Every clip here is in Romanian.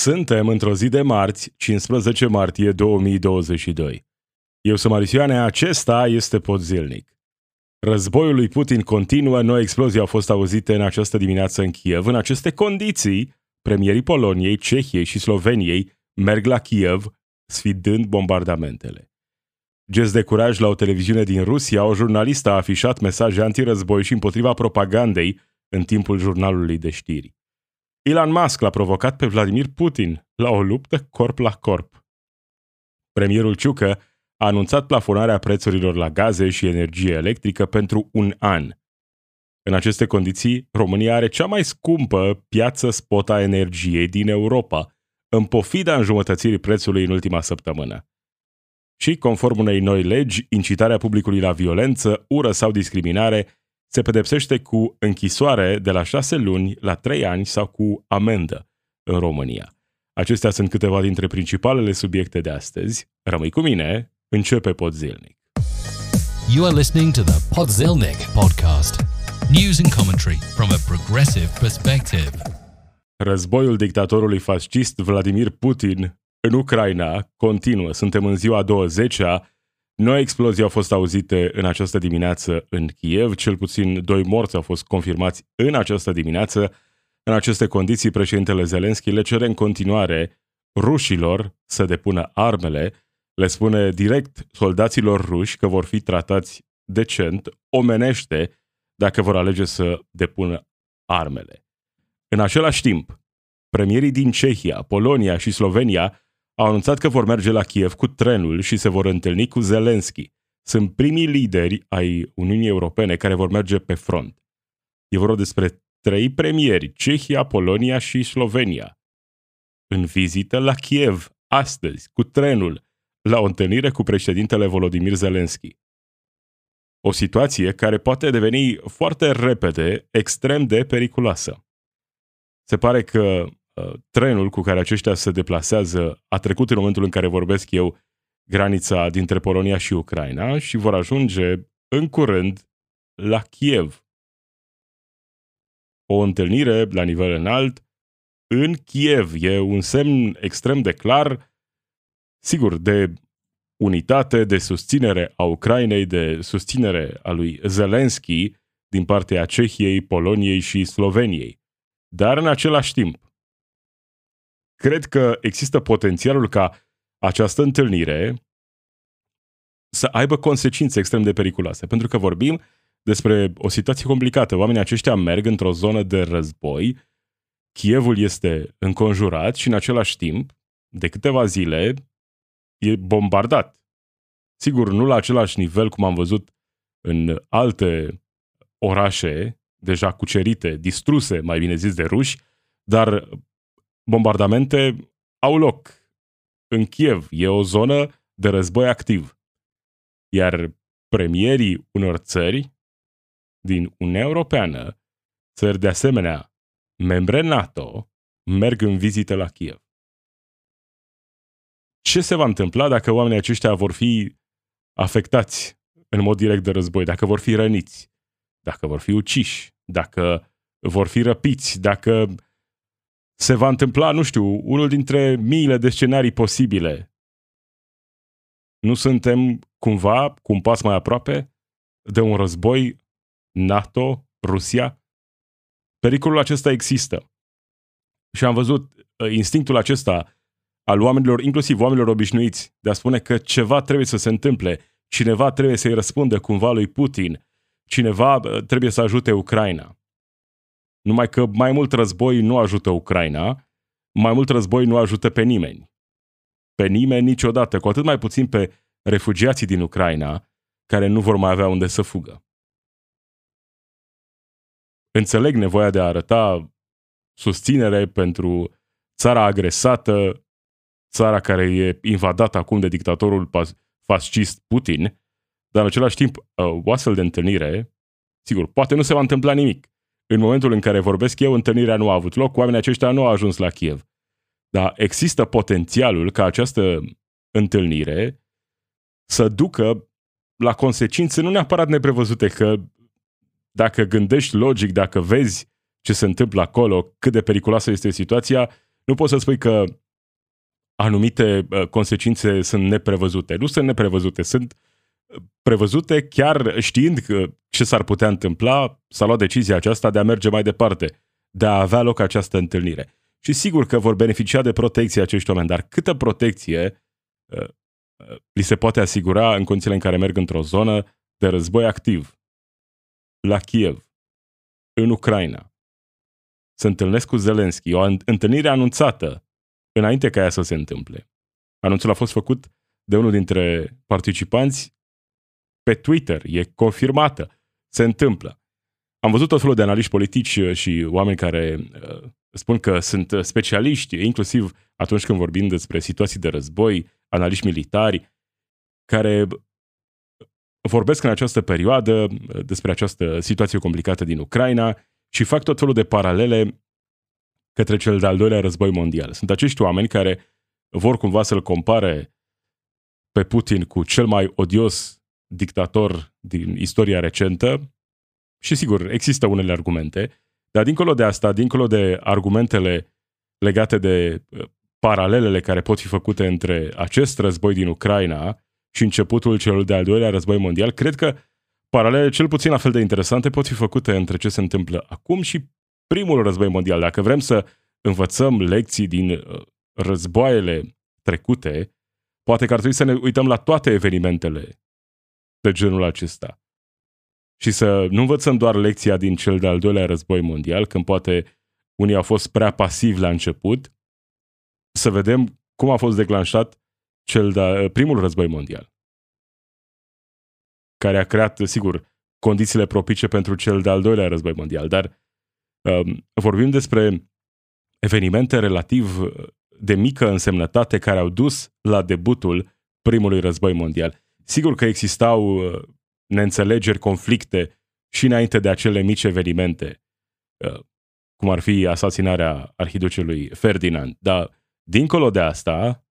Suntem într-o zi de marți, 15 martie 2022. Eu sunt Marisioane, acesta este Pod Zilnic. Războiul lui Putin continuă, noi explozii au fost auzite în această dimineață în Kiev. În aceste condiții, premierii Poloniei, Cehiei și Sloveniei merg la Kiev, sfidând bombardamentele. Gest de curaj la o televiziune din Rusia, o jurnalistă a afișat mesaje antirăzboi și împotriva propagandei în timpul jurnalului de știri. Elon Musk l-a provocat pe Vladimir Putin la o luptă corp la corp. Premierul Ciucă a anunțat plafonarea prețurilor la gaze și energie electrică pentru un an. În aceste condiții, România are cea mai scumpă piață spot a energiei din Europa, în pofida înjumătățirii prețului în ultima săptămână. Și, conform unei noi legi, incitarea publicului la violență, ură sau discriminare se pedepsește cu închisoare de la șase luni la trei ani sau cu amendă în România. Acestea sunt câteva dintre principalele subiecte de astăzi. Rămâi cu mine, începe Podzilnic. You are listening to the Podzilnic podcast. News and commentary from a progressive perspective. Războiul dictatorului fascist Vladimir Putin în Ucraina continuă. Suntem în ziua 20-a noi explozii au fost auzite în această dimineață în Kiev, cel puțin doi morți au fost confirmați în această dimineață. În aceste condiții, președintele Zelenski le cere în continuare rușilor să depună armele, le spune direct soldaților ruși că vor fi tratați decent, omenește, dacă vor alege să depună armele. În același timp, premierii din Cehia, Polonia și Slovenia au anunțat că vor merge la Kiev cu trenul și se vor întâlni cu Zelensky. Sunt primii lideri ai Uniunii Europene care vor merge pe front. E vorba despre trei premieri, Cehia, Polonia și Slovenia, în vizită la Kiev, astăzi, cu trenul, la o întâlnire cu președintele Volodymyr Zelensky. O situație care poate deveni foarte repede extrem de periculoasă. Se pare că Uh, trenul cu care aceștia se deplasează a trecut în momentul în care vorbesc eu granița dintre Polonia și Ucraina și vor ajunge în curând la Kiev. O întâlnire la nivel înalt în Kiev. E un semn extrem de clar, sigur, de unitate, de susținere a Ucrainei, de susținere a lui Zelensky din partea Cehiei, Poloniei și Sloveniei. Dar în același timp, cred că există potențialul ca această întâlnire să aibă consecințe extrem de periculoase. Pentru că vorbim despre o situație complicată. Oamenii aceștia merg într-o zonă de război, Chievul este înconjurat și în același timp, de câteva zile, e bombardat. Sigur, nu la același nivel cum am văzut în alte orașe deja cucerite, distruse, mai bine zis, de ruși, dar bombardamente au loc în Kiev. E o zonă de război activ. Iar premierii unor țări din Uniunea Europeană, țări de asemenea membre NATO, merg în vizită la Kiev. Ce se va întâmpla dacă oamenii aceștia vor fi afectați în mod direct de război, dacă vor fi răniți, dacă vor fi uciși, dacă vor fi răpiți, dacă se va întâmpla, nu știu, unul dintre miile de scenarii posibile. Nu suntem cumva cu un pas mai aproape de un război NATO-Rusia? Pericolul acesta există. Și am văzut uh, instinctul acesta al oamenilor, inclusiv oamenilor obișnuiți, de a spune că ceva trebuie să se întâmple, cineva trebuie să-i răspundă cumva lui Putin, cineva uh, trebuie să ajute Ucraina. Numai că mai mult război nu ajută Ucraina, mai mult război nu ajută pe nimeni. Pe nimeni niciodată, cu atât mai puțin pe refugiații din Ucraina, care nu vor mai avea unde să fugă. Înțeleg nevoia de a arăta susținere pentru țara agresată, țara care e invadată acum de dictatorul fascist Putin, dar în același timp o astfel de întâlnire, sigur, poate nu se va întâmpla nimic, în momentul în care vorbesc eu, întâlnirea nu a avut loc, oamenii aceștia nu au ajuns la Kiev. Dar există potențialul ca această întâlnire să ducă la consecințe nu neapărat neprevăzute, că dacă gândești logic, dacă vezi ce se întâmplă acolo, cât de periculoasă este situația, Nu poți să spui că anumite uh, consecințe sunt neprevăzute. Nu sunt neprevăzute, sunt uh, prevăzute chiar știind că ce s-ar putea întâmpla, s-a luat decizia aceasta de a merge mai departe, de a avea loc această întâlnire. Și sigur că vor beneficia de protecție acești oameni, dar câtă protecție uh, uh, li se poate asigura în condițiile în care merg într-o zonă de război activ, la Kiev, în Ucraina. Se întâlnesc cu Zelenski, o întâlnire anunțată înainte ca ea să se întâmple. Anunțul a fost făcut de unul dintre participanți pe Twitter, e confirmată, se întâmplă. Am văzut tot felul de analiști politici și oameni care uh, spun că sunt specialiști, inclusiv atunci când vorbim despre situații de război, analiști militari, care vorbesc în această perioadă uh, despre această situație complicată din Ucraina și fac tot felul de paralele către cel de-al doilea război mondial. Sunt acești oameni care vor cumva să-l compare pe Putin cu cel mai odios dictator din istoria recentă și sigur, există unele argumente, dar dincolo de asta, dincolo de argumentele legate de uh, paralelele care pot fi făcute între acest război din Ucraina și începutul celui de-al doilea război mondial, cred că paralele cel puțin la fel de interesante pot fi făcute între ce se întâmplă acum și primul război mondial. Dacă vrem să învățăm lecții din uh, războaiele trecute, poate că ar trebui să ne uităm la toate evenimentele de genul acesta. Și să nu învățăm doar lecția din cel de-al doilea război mondial, când poate unii au fost prea pasivi la început, să vedem cum a fost declanșat cel de uh, primul război mondial, care a creat, sigur, condițiile propice pentru cel de-al doilea război mondial, dar um, vorbim despre evenimente relativ uh, de mică însemnătate care au dus la debutul primului război mondial. Sigur că existau uh, neînțelegeri, conflicte și înainte de acele mici evenimente, cum ar fi asasinarea arhiducelui Ferdinand, dar dincolo de asta,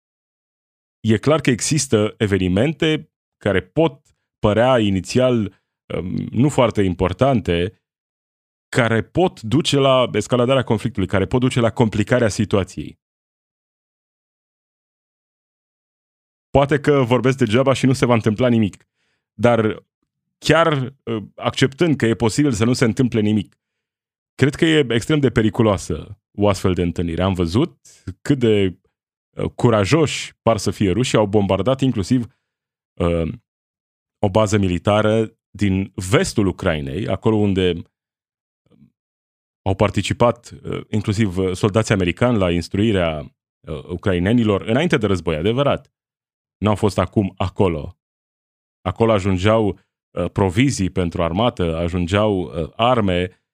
e clar că există evenimente care pot părea inițial um, nu foarte importante, care pot duce la escaladarea conflictului, care pot duce la complicarea situației. Poate că vorbesc degeaba și nu se va întâmpla nimic, dar chiar uh, acceptând că e posibil să nu se întâmple nimic, cred că e extrem de periculoasă o astfel de întâlnire. Am văzut cât de Uh, curajoși par să fie ruși, au bombardat inclusiv uh, o bază militară din vestul Ucrainei, acolo unde uh, au participat uh, inclusiv uh, soldații americani la instruirea uh, ucrainenilor înainte de război, adevărat. Nu au fost acum acolo. Acolo ajungeau uh, provizii pentru armată, ajungeau uh, arme,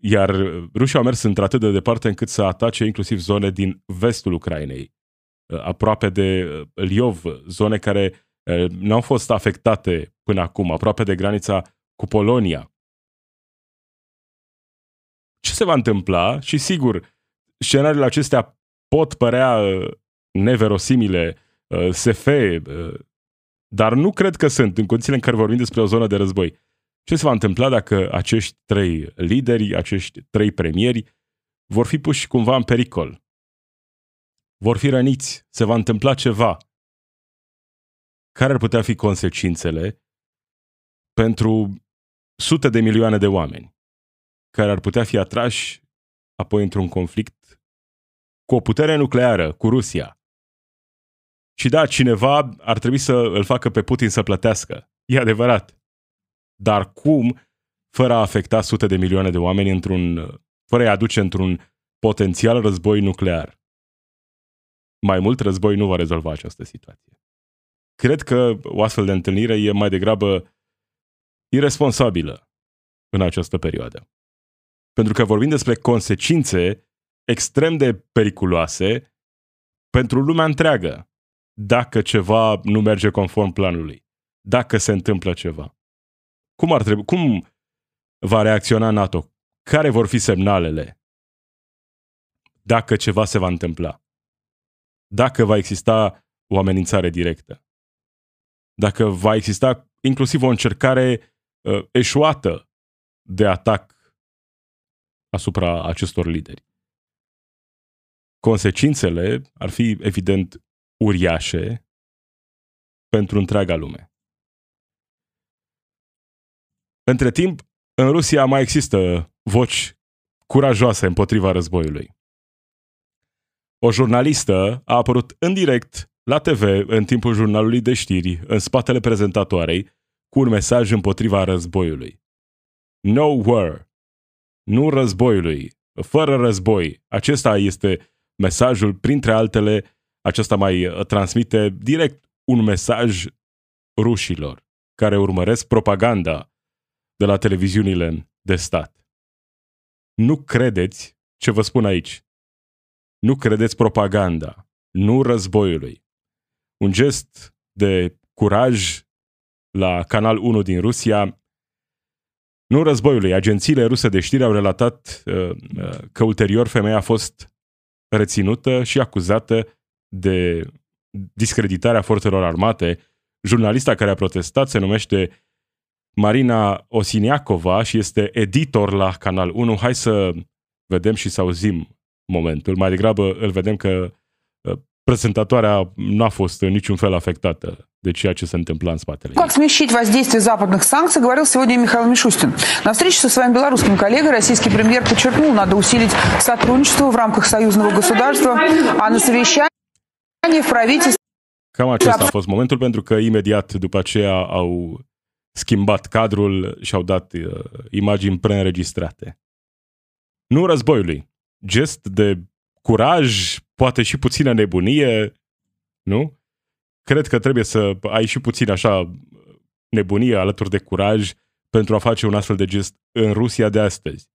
iar rușii au mers într-atât de departe încât să atace inclusiv zone din vestul Ucrainei, uh, aproape de uh, Liov, zone care uh, nu au fost afectate până acum, aproape de granița cu Polonia. Ce se va întâmpla? Și sigur, scenariile acestea pot părea neverosimile, SF, dar nu cred că sunt în condițiile în care vorbim despre o zonă de război. Ce se va întâmpla dacă acești trei lideri, acești trei premieri vor fi puși cumva în pericol? Vor fi răniți? Se va întâmpla ceva? Care ar putea fi consecințele pentru sute de milioane de oameni care ar putea fi atrași apoi într-un conflict cu o putere nucleară, cu Rusia. Și da, cineva ar trebui să îl facă pe Putin să plătească. E adevărat. Dar cum, fără a afecta sute de milioane de oameni într-un, fără a aduce într-un potențial război nuclear? Mai mult război nu va rezolva această situație. Cred că o astfel de întâlnire e mai degrabă irresponsabilă în această perioadă. Pentru că vorbim despre consecințe extrem de periculoase pentru lumea întreagă dacă ceva nu merge conform planului, dacă se întâmplă ceva. Cum ar trebui, cum va reacționa NATO? Care vor fi semnalele dacă ceva se va întâmpla? Dacă va exista o amenințare directă? Dacă va exista inclusiv o încercare uh, eșuată de atac asupra acestor lideri? consecințele ar fi evident uriașe pentru întreaga lume. Între timp, în Rusia mai există voci curajoase împotriva războiului. O jurnalistă a apărut în direct la TV în timpul jurnalului de știri, în spatele prezentatoarei, cu un mesaj împotriva războiului. No war. Nu războiului. Fără război. Acesta este mesajul, printre altele, acesta mai uh, transmite direct un mesaj rușilor care urmăresc propaganda de la televiziunile de stat. Nu credeți ce vă spun aici. Nu credeți propaganda, nu războiului. Un gest de curaj la Canal 1 din Rusia. Nu războiului. Agențiile ruse de știri au relatat uh, uh, că ulterior femeia a fost reținută și acuzată de discreditarea forțelor armate. Jurnalista care a protestat se numește Marina Osiniacova și este editor la Canal 1. Hai să vedem și să auzim momentul. Mai degrabă îl vedem că uh, prezентatoarea nu a fost în niciun fel afectată de ceea ce se întâmpla în spatele Как смещить воздействие западных санкций, говорил сегодня Михаил Мишустин. На встрече со своим белорусским коллегой российский премьер подчеркнул, надо усилить сотрудничество в рамках союзного государства, а на совещании в правительстве Cam acesta a fost momentul pentru că imediat după aceea au schimbat cadrul și au dat uh, imagini preînregistrate. Nu războiului. Gest de curaj, poate și puțină nebunie, nu? Cred că trebuie să ai și puțin așa nebunie alături de curaj pentru a face un astfel de gest în Rusia de astăzi,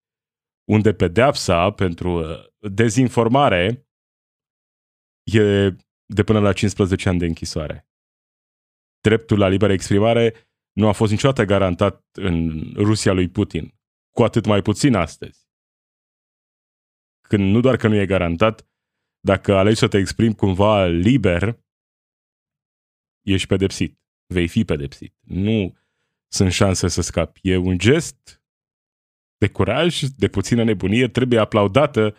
unde pedeapsa pentru uh, dezinformare e de până la 15 ani de închisoare. Dreptul la liberă exprimare nu a fost niciodată garantat în Rusia lui Putin, cu atât mai puțin astăzi. Când nu doar că nu e garantat, dacă alegi să te exprimi cumva liber, ești pedepsit. Vei fi pedepsit. Nu sunt șanse să scapi. E un gest de curaj, de puțină nebunie, trebuie aplaudată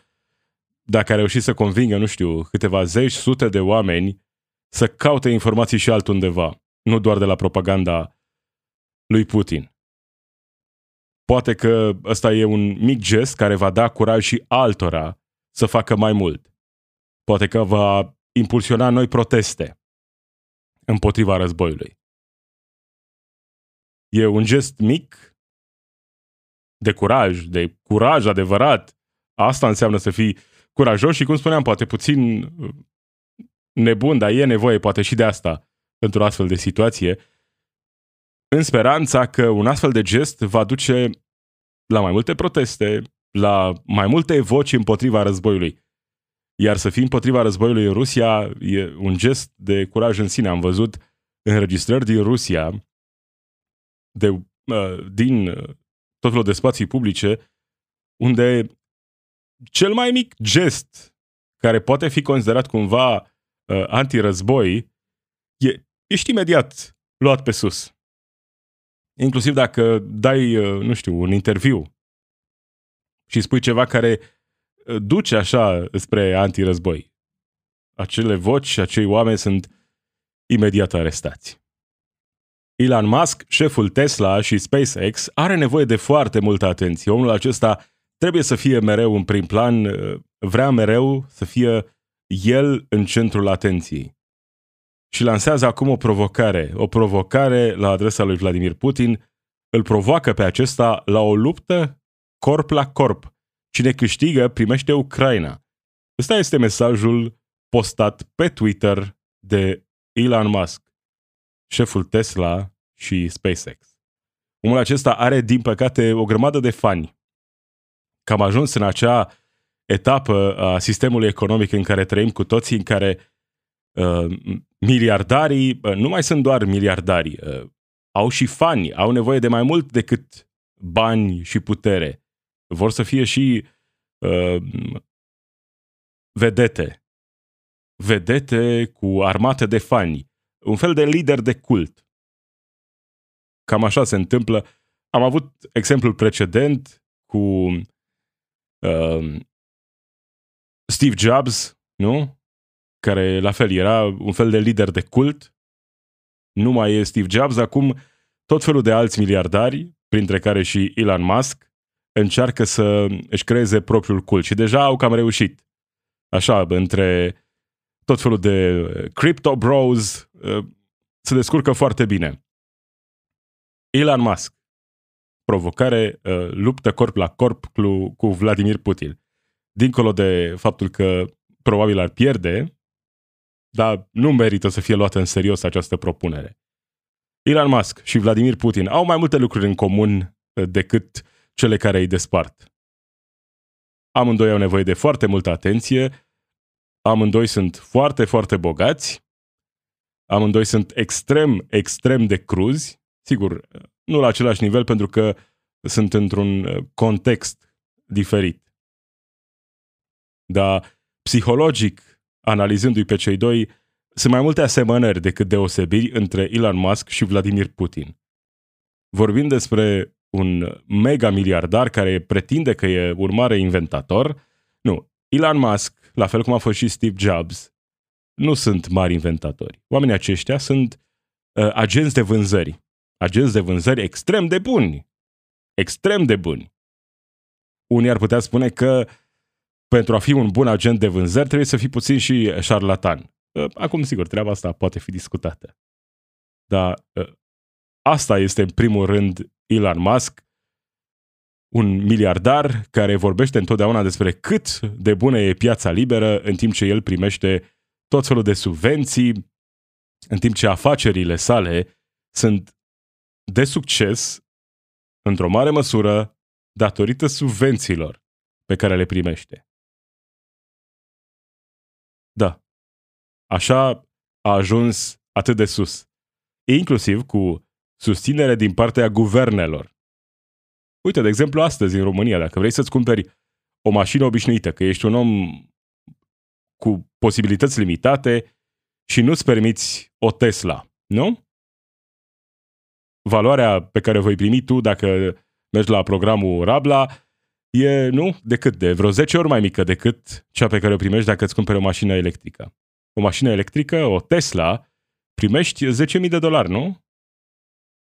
dacă a reușit să convingă, nu știu, câteva zeci, sute de oameni să caute informații și altundeva, nu doar de la propaganda lui Putin. Poate că ăsta e un mic gest care va da curaj și altora să facă mai mult. Poate că va impulsiona noi proteste împotriva războiului. E un gest mic de curaj, de curaj adevărat. Asta înseamnă să fii curajos și, cum spuneam, poate puțin uh, nebun, dar e nevoie poate și de asta într-o astfel de situație, în speranța că un astfel de gest va duce la mai multe proteste, la mai multe voci împotriva războiului. Iar să fii împotriva războiului în Rusia e un gest de curaj în sine. Am văzut înregistrări din Rusia, de, uh, din uh, tot felul de spații publice, unde cel mai mic gest care poate fi considerat cumva uh, antirăzboi e, ești imediat luat pe sus. Inclusiv dacă dai, uh, nu știu, un interviu și spui ceva care uh, duce așa spre antirăzboi. Acele voci și acei oameni sunt imediat arestați. Elon Musk, șeful Tesla și SpaceX, are nevoie de foarte multă atenție. Omul acesta trebuie să fie mereu în prim plan, uh, vrea mereu să fie el în centrul atenției. Și lansează acum o provocare, o provocare la adresa lui Vladimir Putin, îl provoacă pe acesta la o luptă corp la corp. Cine câștigă primește Ucraina. Ăsta este mesajul postat pe Twitter de Elon Musk, șeful Tesla și SpaceX. Omul acesta are, din păcate, o grămadă de fani. Că am ajuns în acea etapă a sistemului economic în care trăim cu toții, în care uh, miliardarii uh, nu mai sunt doar miliardari, uh, au și fani, au nevoie de mai mult decât bani și putere vor să fie și uh, vedete. Vedete cu armate de fani. Un fel de lider de cult. Cam așa se întâmplă. Am avut exemplul precedent cu uh, Steve Jobs, nu? Care la fel era un fel de lider de cult. Nu mai e Steve Jobs, acum tot felul de alți miliardari, printre care și Elon Musk, încearcă să își creeze propriul cult și deja au cam reușit. Așa, între tot felul de uh, crypto bros, uh, se descurcă foarte bine. Elon Musk, provocare, uh, luptă corp la corp cu, cu Vladimir Putin. Dincolo de faptul că probabil ar pierde, dar nu merită să fie luată în serios această propunere. Elon Musk și Vladimir Putin au mai multe lucruri în comun decât cele care îi despart. Amândoi au nevoie de foarte multă atenție, amândoi sunt foarte, foarte bogați, amândoi sunt extrem, extrem de cruzi, sigur, nu la același nivel pentru că sunt într-un uh, context diferit. Dar psihologic, analizându-i pe cei doi, sunt mai multe asemănări decât deosebiri între Elon Musk și Vladimir Putin. Vorbim despre un mega miliardar care pretinde că e urmare inventator. Nu, Elon Musk, la fel cum a fost și Steve Jobs, nu sunt mari inventatori. Oamenii aceștia sunt uh, agenți de vânzări. Agenți de vânzări extrem de buni. Extrem de buni. Unii ar putea spune că pentru a fi un bun agent de vânzări trebuie să fii puțin și șarlatan. Uh, acum, sigur, treaba asta poate fi discutată. Dar uh, asta este, în primul rând, Elon Musk, un miliardar care vorbește întotdeauna despre cât de bună e piața liberă, în timp ce el primește tot felul de subvenții, în timp ce afacerile sale sunt de succes, într-o mare măsură, datorită subvențiilor pe care le primește. Da, așa a ajuns atât de sus, inclusiv cu susținere din partea guvernelor. Uite, de exemplu, astăzi în România, dacă vrei să-ți cumperi o mașină obișnuită, că ești un om cu posibilități limitate și nu-ți permiți o Tesla, nu? Valoarea pe care o voi primi tu dacă mergi la programul Rabla e, nu, decât de vreo 10 ori mai mică decât cea pe care o primești dacă îți cumperi o mașină electrică. O mașină electrică, o Tesla, primești 10.000 de dolari, nu?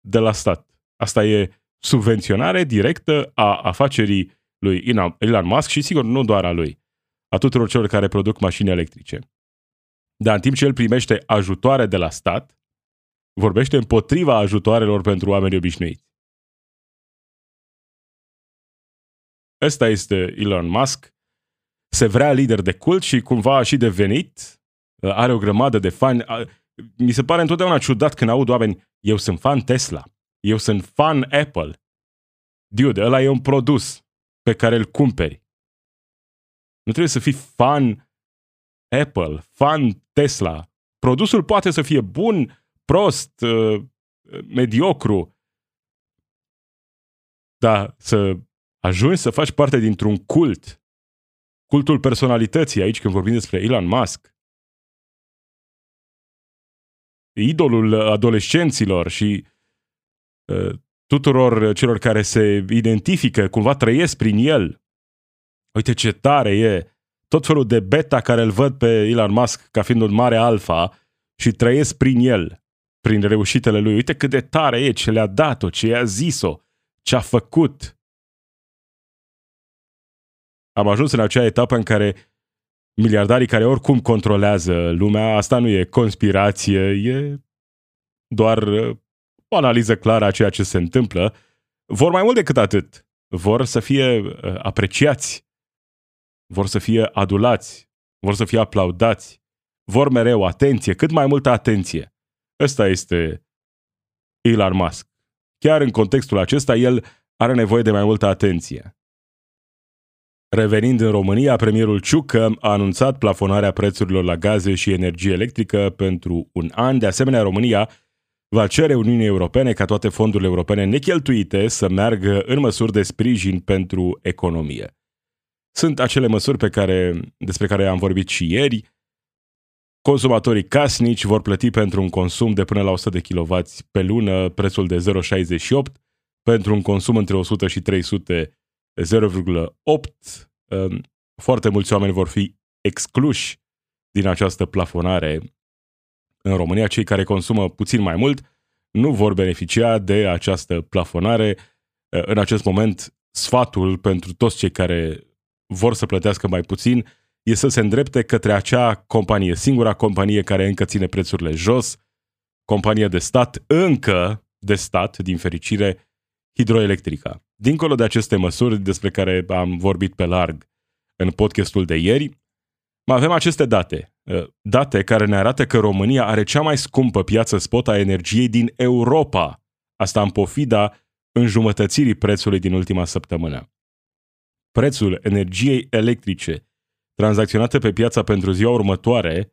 de la stat. Asta e subvenționare directă a afacerii lui Elon Musk și sigur nu doar a lui, a tuturor celor care produc mașini electrice. Dar în timp ce el primește ajutoare de la stat, vorbește împotriva ajutoarelor pentru oameni obișnuiți. Ăsta este Elon Musk. Se vrea lider de cult și cumva a și devenit. Are o grămadă de fani mi se pare întotdeauna ciudat când aud oameni, eu sunt fan Tesla, eu sunt fan Apple. Dude, ăla e un produs pe care îl cumperi. Nu trebuie să fii fan Apple, fan Tesla. Produsul poate să fie bun, prost, uh, mediocru, dar să ajungi să faci parte dintr-un cult, cultul personalității aici când vorbim despre Elon Musk, idolul adolescenților și uh, tuturor celor care se identifică, cumva trăiesc prin el. Uite ce tare e! Tot felul de beta care îl văd pe Elon Musk ca fiind un mare alfa și trăiesc prin el, prin reușitele lui. Uite cât de tare e, ce le-a dat-o, ce i-a zis-o, ce a făcut. Am ajuns în acea etapă în care miliardarii care oricum controlează lumea, asta nu e conspirație, e doar uh, o analiză clară a ceea ce se întâmplă, vor mai mult decât atât. Vor să fie uh, apreciați, vor să fie adulați, vor să fie aplaudați, vor mereu atenție, cât mai multă atenție. Ăsta este Elon Musk. Chiar în contextul acesta, el are nevoie de mai multă atenție. Revenind în România, premierul Ciucă a anunțat plafonarea prețurilor la gaze și energie electrică pentru un an. De asemenea, România va cere Uniunii Europene ca toate fondurile europene necheltuite să meargă în măsuri de sprijin pentru economie. Sunt acele măsuri pe care, despre care am vorbit și ieri. Consumatorii casnici vor plăti pentru un consum de până la 100 de kW pe lună prețul de 0,68, pentru un consum între 100 și 300 0,8. Ehm, foarte mulți oameni vor fi excluși din această plafonare în România. Cei care consumă puțin mai mult nu vor beneficia de această plafonare. În acest moment, sfatul pentru toți cei care vor să plătească mai puțin e să se îndrepte către acea companie, singura companie care încă ține prețurile jos, companie de stat, încă de stat, din fericire, hidroelectrica. Dincolo de aceste măsuri despre care am vorbit pe larg în podcastul de ieri, mai avem aceste date. Uh, date care ne arată că România are cea mai scumpă piață spot a energiei din Europa. Asta în pofida înjumătățirii prețului din ultima săptămână. Prețul energiei electrice tranzacționate pe piața pentru ziua următoare,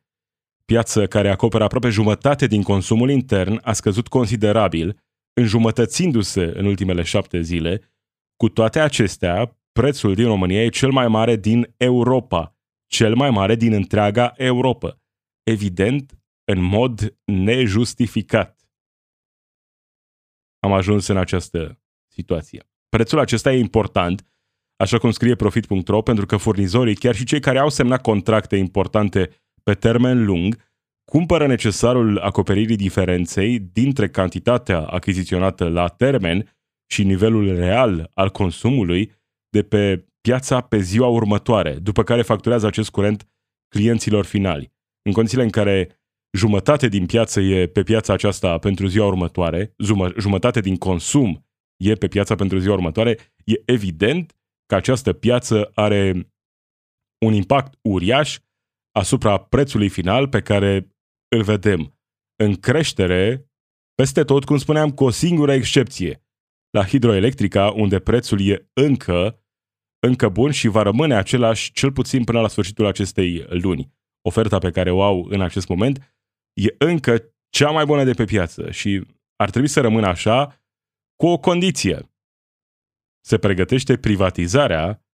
piață care acoperă aproape jumătate din consumul intern, a scăzut considerabil, înjumătățindu-se în ultimele șapte zile. Cu toate acestea, prețul din România e cel mai mare din Europa, cel mai mare din întreaga Europa. Evident, în mod nejustificat. Am ajuns în această situație. Prețul acesta e important, așa cum scrie Profit.ro, pentru că furnizorii, chiar și cei care au semnat contracte importante pe termen lung, cumpără necesarul acoperirii diferenței dintre cantitatea achiziționată la termen și nivelul real al consumului de pe piața pe ziua următoare, după care facturează acest curent clienților finali. În condițiile în care jumătate din piață e pe piața aceasta pentru ziua următoare, jumătate din consum e pe piața pentru ziua următoare, e evident că această piață are un impact uriaș asupra prețului final pe care îl vedem în creștere peste tot, cum spuneam, cu o singură excepție. La hidroelectrica, unde prețul e încă, încă bun și va rămâne același cel puțin până la sfârșitul acestei luni. Oferta pe care o au în acest moment e încă cea mai bună de pe piață și ar trebui să rămână așa cu o condiție. Se pregătește privatizarea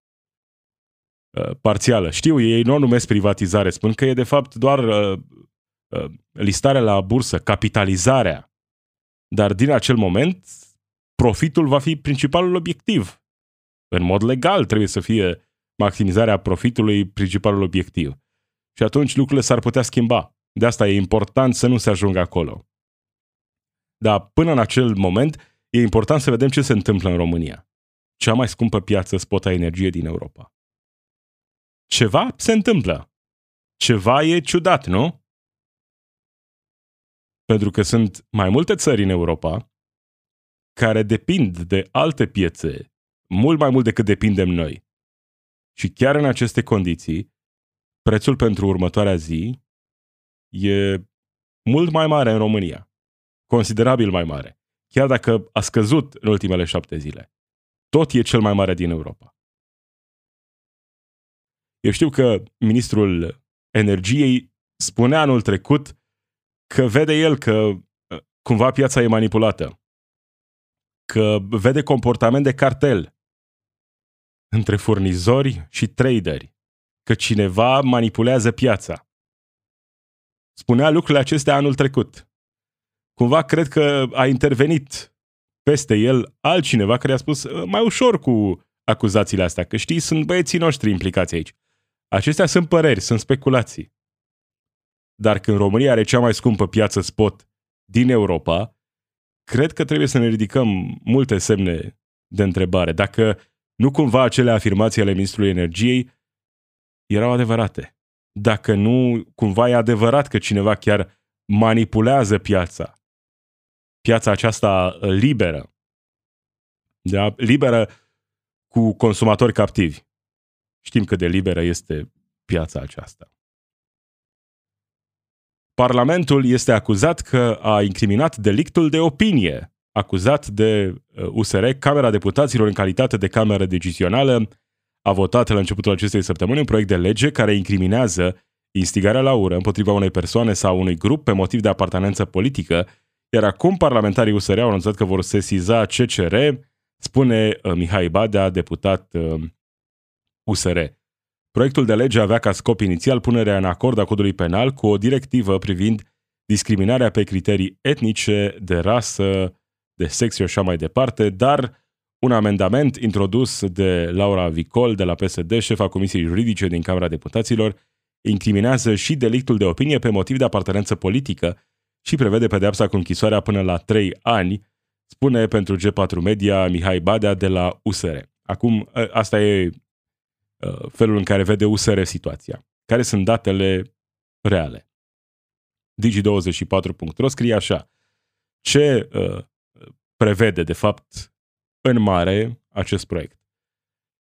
uh, parțială. Știu, ei nu o numesc privatizare, spun că e de fapt doar uh, uh, listarea la bursă, capitalizarea. Dar din acel moment, profitul va fi principalul obiectiv. În mod legal trebuie să fie maximizarea profitului principalul obiectiv. Și atunci lucrurile s-ar putea schimba. De asta e important să nu se ajungă acolo. Dar până în acel moment, e important să vedem ce se întâmplă în România. Cea mai scumpă piață spot a energie din Europa. Ceva se întâmplă. Ceva e ciudat, nu? Pentru că sunt mai multe țări în Europa care depind de alte piețe mult mai mult decât depindem noi. Și chiar în aceste condiții, prețul pentru următoarea zi e mult mai mare în România. Considerabil mai mare. Chiar dacă a scăzut în ultimele șapte zile. Tot e cel mai mare din Europa. Eu știu că ministrul energiei spunea anul trecut că vede el că uh, cumva piața e manipulată, că vede comportament de cartel, între furnizori și traderi, că cineva manipulează piața. Spunea lucrurile acestea anul trecut. Cumva cred că a intervenit peste el altcineva care a spus ă, mai ușor cu acuzațiile astea, că știi, sunt băieții noștri implicați aici. Acestea sunt păreri, sunt speculații. Dar când România are cea mai scumpă piață spot din Europa, cred că trebuie să ne ridicăm multe semne de întrebare. Dacă nu cumva acele afirmații ale Ministrului Energiei erau adevărate. Dacă nu, cumva e adevărat că cineva chiar manipulează piața. Piața aceasta liberă. Da? Liberă cu consumatori captivi. Știm cât de liberă este piața aceasta. Parlamentul este acuzat că a incriminat delictul de opinie acuzat de USR, uh, Camera Deputaților în calitate de cameră decizională a votat la începutul acestei săptămâni un proiect de lege care incriminează instigarea la ură împotriva unei persoane sau unui grup pe motiv de apartenență politică, iar acum parlamentarii USR au anunțat că vor sesiza CCR, spune uh, Mihai Badea, deputat USR. Uh, Proiectul de lege avea ca scop inițial punerea în acord a codului penal cu o directivă privind discriminarea pe criterii etnice, de rasă, de sex și așa mai departe, dar un amendament introdus de Laura Vicol de la PSD, șefa Comisiei Juridice din Camera Deputaților, incriminează și delictul de opinie pe motiv de apartenență politică și prevede pedeapsa cu închisoarea până la 3 ani, spune pentru G4 Media Mihai Badea de la USR. Acum, ă, asta e ă, felul în care vede USR situația. Care sunt datele reale? Digi24.ro scrie așa. Ce uh, prevede, de fapt, în mare acest proiect?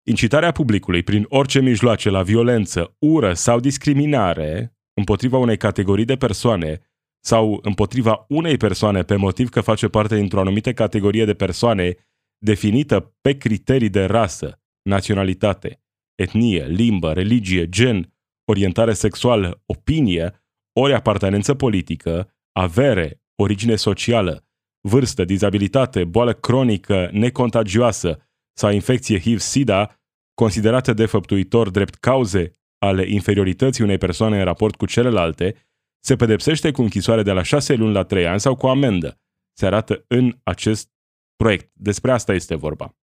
Incitarea publicului prin orice mijloace la violență, ură sau discriminare împotriva unei categorii de persoane sau împotriva unei persoane pe motiv că face parte dintr-o anumită categorie de persoane definită pe criterii de rasă, naționalitate, etnie, limbă, religie, gen, orientare sexuală, opinie, ori apartenență politică, avere, origine socială, vârstă, dizabilitate, boală cronică necontagioasă sau infecție HIV-SIDA, considerate de făptuitor drept cauze ale inferiorității unei persoane în raport cu celelalte, se pedepsește cu închisoare de la 6 luni la 3 ani sau cu amendă. Se arată în acest proiect. Despre asta este vorba.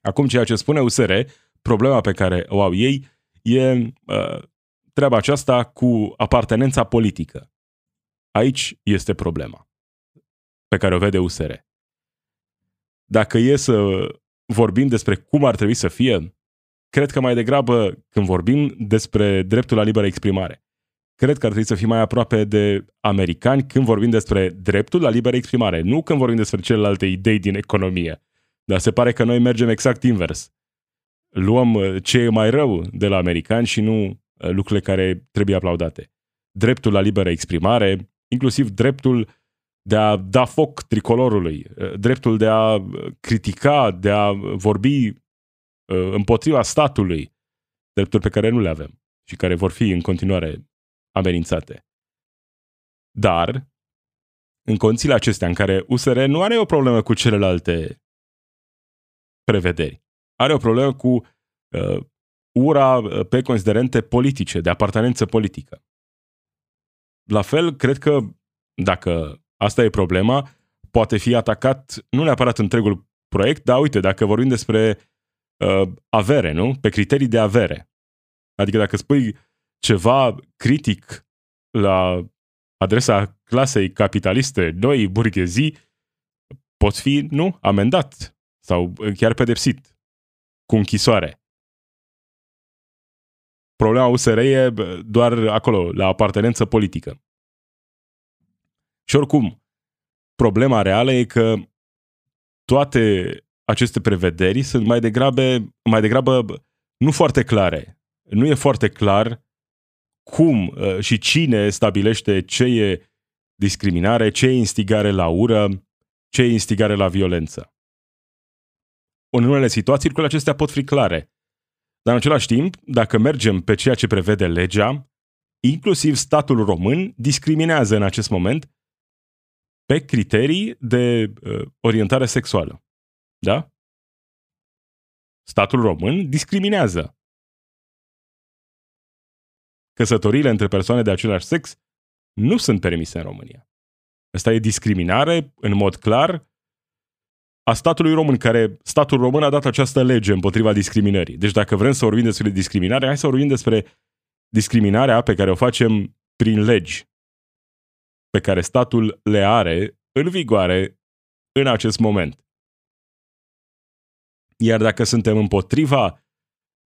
Acum, ceea ce spune USR, problema pe care o au ei e uh, treaba aceasta cu apartenența politică. Aici este problema pe care o vede USR. Dacă e să vorbim despre cum ar trebui să fie, cred că mai degrabă când vorbim despre dreptul la liberă exprimare. Cred că ar trebui să fim mai aproape de americani când vorbim despre dreptul la liberă exprimare, nu când vorbim despre celelalte idei din economie. Dar se pare că noi mergem exact invers. Luăm ce e mai rău de la americani și nu Uh, lucrurile care trebuie aplaudate. Dreptul la liberă exprimare, inclusiv dreptul de a da foc tricolorului, uh, dreptul de a uh, critica, de a vorbi împotriva statului, drepturi pe care nu le avem și care vor fi în continuare amenințate. Dar, în condițiile acestea în care USR nu are o problemă cu celelalte prevederi, are o problemă cu uh, ura uh, pe considerente politice, de apartenență politică. La fel, cred că dacă asta e problema, poate fi atacat nu neapărat întregul proiect, dar uite, dacă vorbim despre uh, avere, nu? Pe criterii de avere. Adică dacă spui ceva critic la adresa clasei capitaliste, noi, burghezii, poți fi, nu, amendat sau chiar pedepsit cu închisoare. Problema USR e doar acolo, la apartenență politică. Și oricum, problema reală e că toate aceste prevederi sunt mai degrabă, mai degrabă nu foarte clare. Nu e foarte clar cum uh, și cine stabilește ce e discriminare, ce e instigare la ură, ce e instigare la violență. În unele situații, lucrurile acestea pot fi clare. Dar în același timp, dacă mergem pe ceea ce prevede legea, inclusiv statul român discriminează în acest moment pe criterii de uh, orientare sexuală. Da? Statul român discriminează. Căsătoriile între persoane de același sex nu sunt permise în România. Asta e discriminare în mod clar a statului român, care statul român a dat această lege împotriva discriminării. Deci dacă vrem să vorbim despre discriminare, hai să vorbim despre discriminarea pe care o facem prin legi, pe care statul le are în vigoare în acest moment. Iar dacă suntem împotriva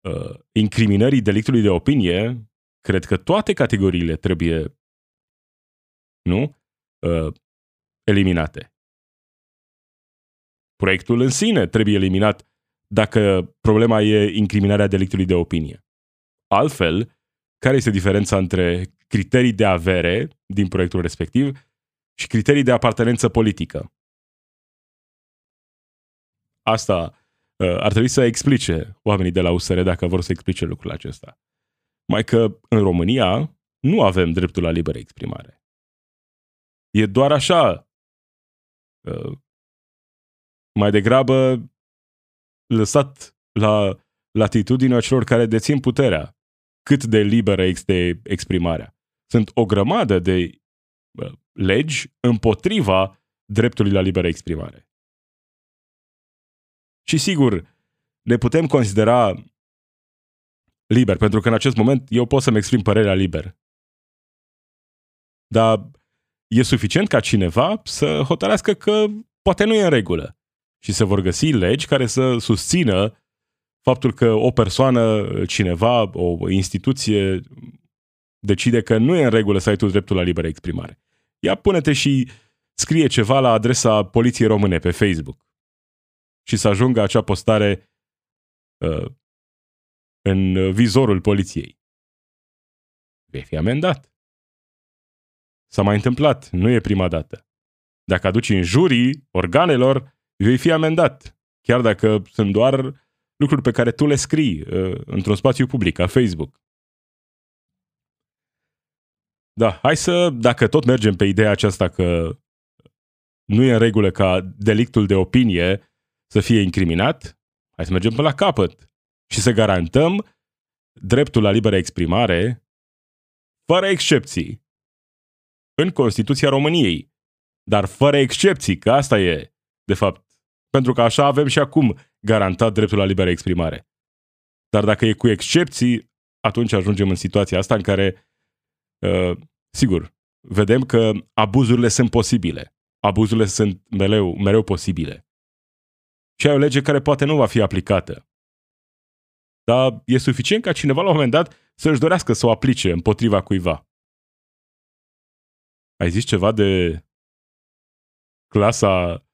uh, incriminării delictului de opinie, cred că toate categoriile trebuie, nu, uh, eliminate proiectul în sine trebuie eliminat dacă problema e incriminarea delictului de opinie. Altfel, care este diferența între criterii de avere din proiectul respectiv și criterii de apartenență politică? Asta uh, ar trebui să explice oamenii de la USR dacă vor să explice lucrul acesta. Mai că în România nu avem dreptul la liberă exprimare. E doar așa uh, mai degrabă lăsat la latitudinea celor care dețin puterea. Cât de liberă este exprimarea. Sunt o grămadă de legi împotriva dreptului la liberă exprimare. Și sigur, ne putem considera liber, pentru că în acest moment eu pot să-mi exprim părerea liber. Dar e suficient ca cineva să hotărească că poate nu e în regulă și se vor găsi legi care să susțină faptul că o persoană, cineva, o instituție decide că nu e în regulă să ai tu dreptul la liberă exprimare. Ia pune-te și scrie ceva la adresa Poliției Române pe Facebook și să ajungă acea postare uh, în vizorul poliției. Vei fi amendat. S-a mai întâmplat, nu e prima dată. Dacă aduci în jurii organelor, vei fi amendat, chiar dacă sunt doar lucruri pe care tu le scrii uh, într-un spațiu public, ca Facebook. Da, hai să, dacă tot mergem pe ideea aceasta că nu e în regulă ca delictul de opinie să fie incriminat, hai să mergem până la capăt și să garantăm dreptul la liberă exprimare fără excepții în Constituția României. Dar fără excepții, că asta e, de fapt, pentru că așa avem și acum garantat dreptul la liberă exprimare. Dar dacă e cu excepții, atunci ajungem în situația asta în care, uh, sigur, vedem că abuzurile sunt posibile. Abuzurile sunt mereu, mereu posibile. Și ai o lege care poate nu va fi aplicată. Dar e suficient ca cineva la un moment dat să-și dorească să o aplice împotriva cuiva. Ai zis ceva de clasa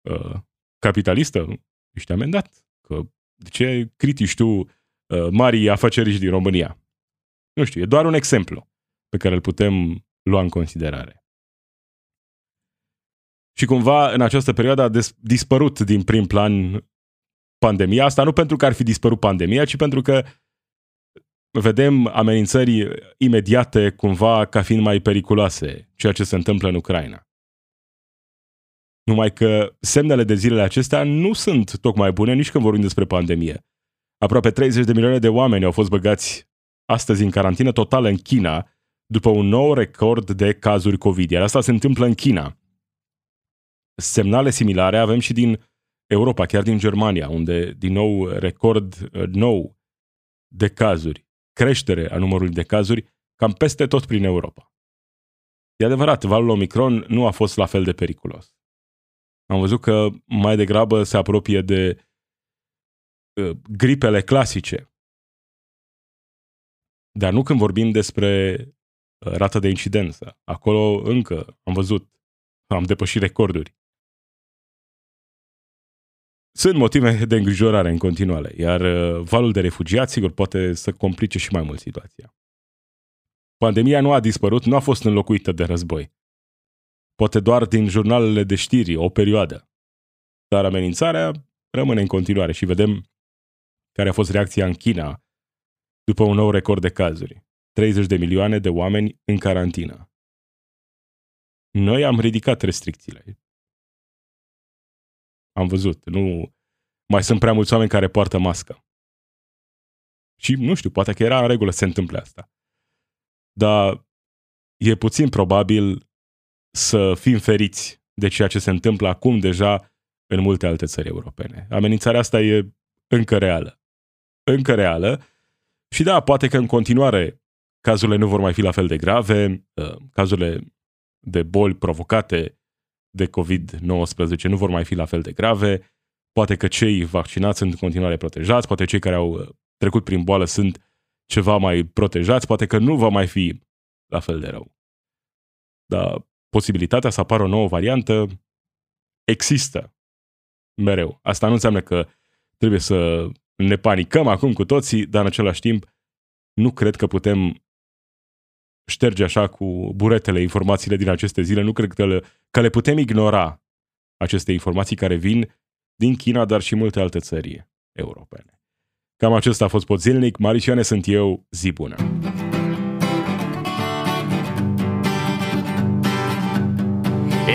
uh, capitalistă? Ești amendat. Că de ce critici tu uh, marii afaceriști din România? Nu știu, e doar un exemplu pe care îl putem lua în considerare. Și cumva în această perioadă a des- dispărut din prim plan pandemia. Asta nu pentru că ar fi dispărut pandemia, ci pentru că vedem amenințări imediate cumva ca fiind mai periculoase, ceea ce se întâmplă în Ucraina. Numai că semnele de zilele acestea nu sunt tocmai bune nici când vorbim despre pandemie. Aproape 30 de milioane de oameni au fost băgați astăzi în carantină totală în China, după un nou record de cazuri COVID. Iar asta se întâmplă în China. Semnale similare avem și din Europa, chiar din Germania, unde din nou record uh, nou de cazuri, creștere a numărului de cazuri, cam peste tot prin Europa. E adevărat, valul Omicron nu a fost la fel de periculos. Am văzut că mai degrabă se apropie de uh, gripele clasice. Dar nu când vorbim despre uh, rata de incidență. Acolo încă am văzut, am depășit recorduri. Sunt motive de îngrijorare în continuare, iar uh, valul de refugiați, sigur, poate să complice și mai mult situația. Pandemia nu a dispărut, nu a fost înlocuită de război poate doar din jurnalele de știri, o perioadă. Dar amenințarea rămâne în continuare și vedem care a fost reacția în China după un nou record de cazuri. 30 de milioane de oameni în carantină. Noi am ridicat restricțiile. Am văzut, nu mai sunt prea mulți oameni care poartă mască. Și nu știu, poate că era în regulă să se întâmple asta. Dar e puțin probabil să fim feriți de ceea ce se întâmplă acum deja în multe alte țări europene. Amenințarea asta e încă reală. Încă reală. Și da, poate că în continuare cazurile nu vor mai fi la fel de grave, uh, cazurile de boli provocate de COVID-19 nu vor mai fi la fel de grave, poate că cei vaccinați sunt în continuare protejați, poate cei care au uh, trecut prin boală sunt ceva mai protejați, poate că nu va mai fi la fel de rău. Dar posibilitatea să apară o nouă variantă există mereu. Asta nu înseamnă că trebuie să ne panicăm acum cu toții, dar în același timp nu cred că putem șterge așa cu buretele informațiile din aceste zile. Nu cred că le, că le putem ignora aceste informații care vin din China, dar și multe alte țări europene. Cam acesta a fost Podzilnic. Marisioane sunt eu. Zi bună!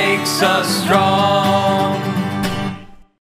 makes us strong.